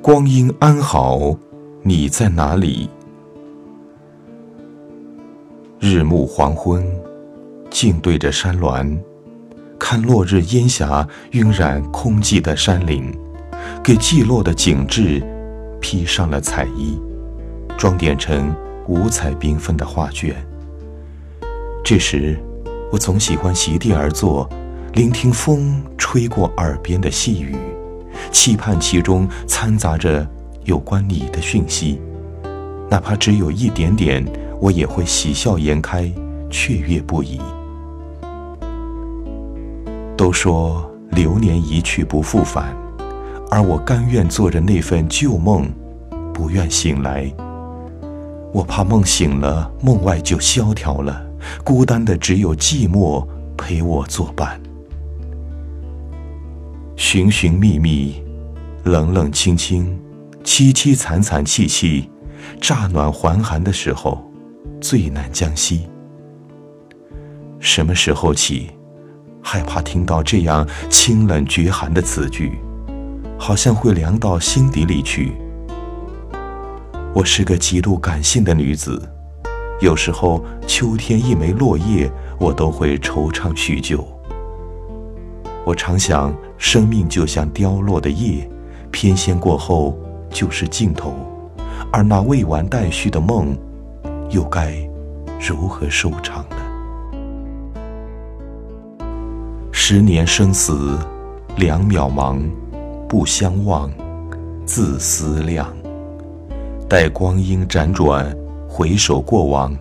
光阴安好，你在哪里？日暮黄昏，静对着山峦，看落日烟霞晕染空寂的山林，给寂落的景致披上了彩衣，装点成五彩缤纷的画卷。这时，我总喜欢席地而坐，聆听风吹过耳边的细语。期盼其中掺杂着有关你的讯息，哪怕只有一点点，我也会喜笑颜开，雀跃不已。都说流年一去不复返，而我甘愿做着那份旧梦，不愿醒来。我怕梦醒了，梦外就萧条了，孤单的只有寂寞陪我作伴。寻寻觅觅，冷冷清清，凄凄惨惨戚戚，乍暖还寒的时候，最难将息。什么时候起，害怕听到这样清冷绝寒的词句，好像会凉到心底里去。我是个极度感性的女子，有时候秋天一枚落叶，我都会惆怅许久。我常想，生命就像凋落的叶，翩跹过后就是尽头，而那未完待续的梦，又该如何收场呢？十年生死两渺茫，不相忘，自思量。待光阴辗转，回首过往，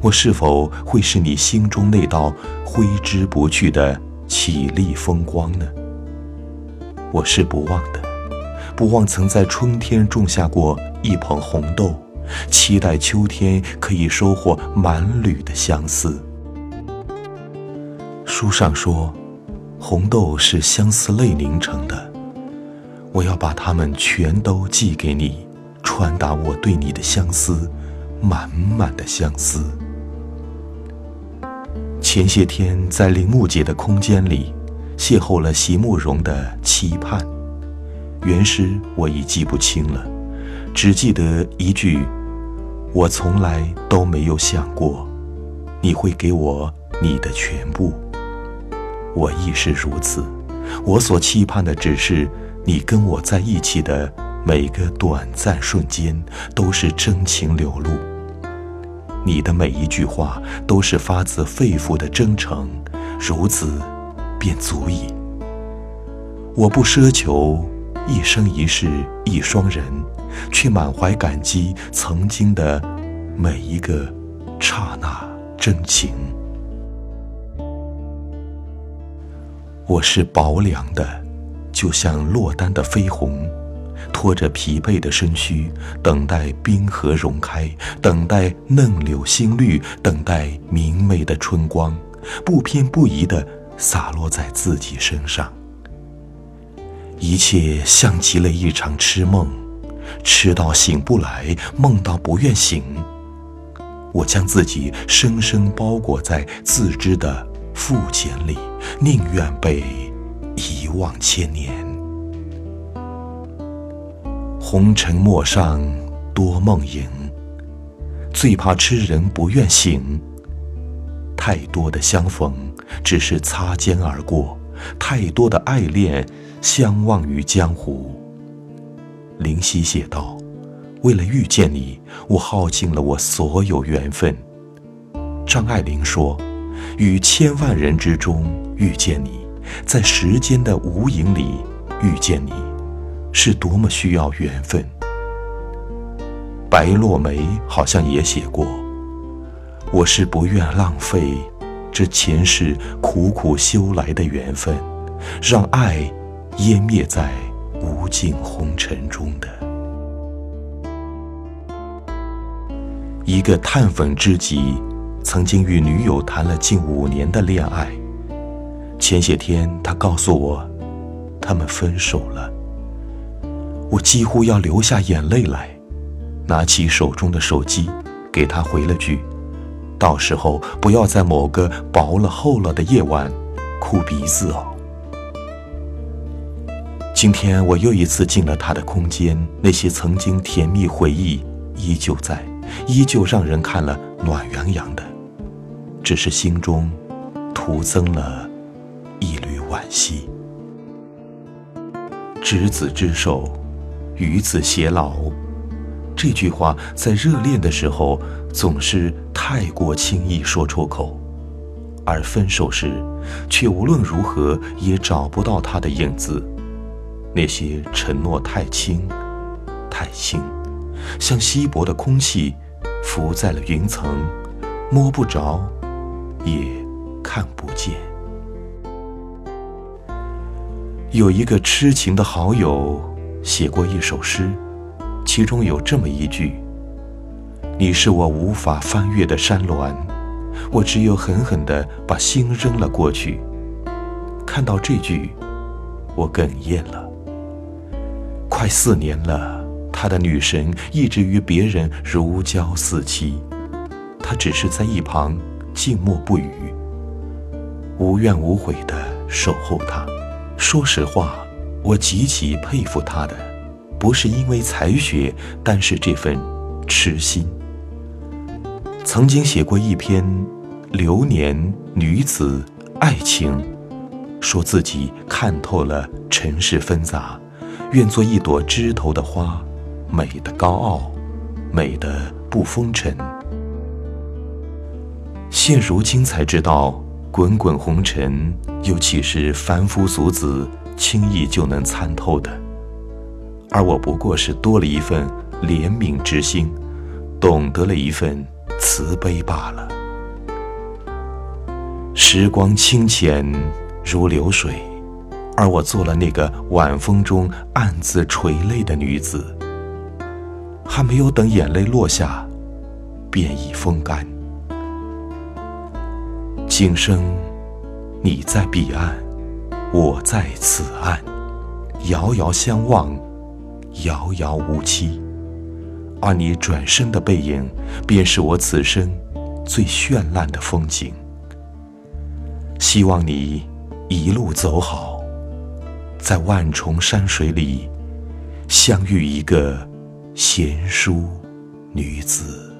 我是否会是你心中那道挥之不去的？绮丽风光呢？我是不忘的，不忘曾在春天种下过一捧红豆，期待秋天可以收获满缕的相思。书上说，红豆是相思泪凝成的，我要把它们全都寄给你，传达我对你的相思，满满的相思。前些天在林木姐的空间里，邂逅了席慕容的期盼。原诗我已记不清了，只记得一句：“我从来都没有想过，你会给我你的全部。”我亦是如此，我所期盼的只是你跟我在一起的每个短暂瞬间，都是真情流露。你的每一句话都是发自肺腑的真诚，如此便足矣。我不奢求一生一世一双人，却满怀感激曾经的每一个刹那真情。我是薄凉的，就像落单的飞鸿。拖着疲惫的身躯，等待冰河融开，等待嫩柳新绿，等待明媚的春光，不偏不倚地洒落在自己身上。一切像极了一场痴梦，痴到醒不来，梦到不愿醒。我将自己深深包裹在自知的肤浅里，宁愿被遗忘千年。红尘陌上多梦影，最怕痴人不愿醒。太多的相逢只是擦肩而过，太多的爱恋相忘于江湖。林夕写道：“为了遇见你，我耗尽了我所有缘分。”张爱玲说：“于千万人之中遇见你，在时间的无影里遇见你。”是多么需要缘分。白落梅好像也写过：“我是不愿浪费这前世苦苦修来的缘分，让爱湮灭在无尽红尘中的。”一个炭粉知己，曾经与女友谈了近五年的恋爱。前些天，他告诉我，他们分手了。我几乎要流下眼泪来，拿起手中的手机，给他回了句：“到时候不要在某个薄了厚了的夜晚哭鼻子哦。今天我又一次进了他的空间，那些曾经甜蜜回忆依旧在，依旧让人看了暖洋洋的，只是心中徒增了一缕惋惜。执子之手，与子偕老。这句话在热恋的时候总是太过轻易说出口，而分手时，却无论如何也找不到他的影子。那些承诺太轻，太轻，像稀薄的空气，浮在了云层，摸不着，也看不见。有一个痴情的好友写过一首诗。其中有这么一句：“你是我无法翻越的山峦，我只有狠狠地把心扔了过去。”看到这句，我哽咽了。快四年了，他的女神一直与别人如胶似漆，他只是在一旁静默不语，无怨无悔地守候她。说实话，我极其佩服他的。不是因为才学，但是这份痴心。曾经写过一篇《流年女子爱情》，说自己看透了尘世纷杂，愿做一朵枝头的花，美的高傲，美的不风尘。现如今才知道，滚滚红尘又岂是凡夫俗子轻易就能参透的？而我不过是多了一份怜悯之心，懂得了一份慈悲罢了。时光清浅如流水，而我做了那个晚风中暗自垂泪的女子。还没有等眼泪落下，便已风干。今生，你在彼岸，我在此岸，遥遥相望。遥遥无期，而你转身的背影，便是我此生最绚烂的风景。希望你一路走好，在万重山水里相遇一个贤淑女子。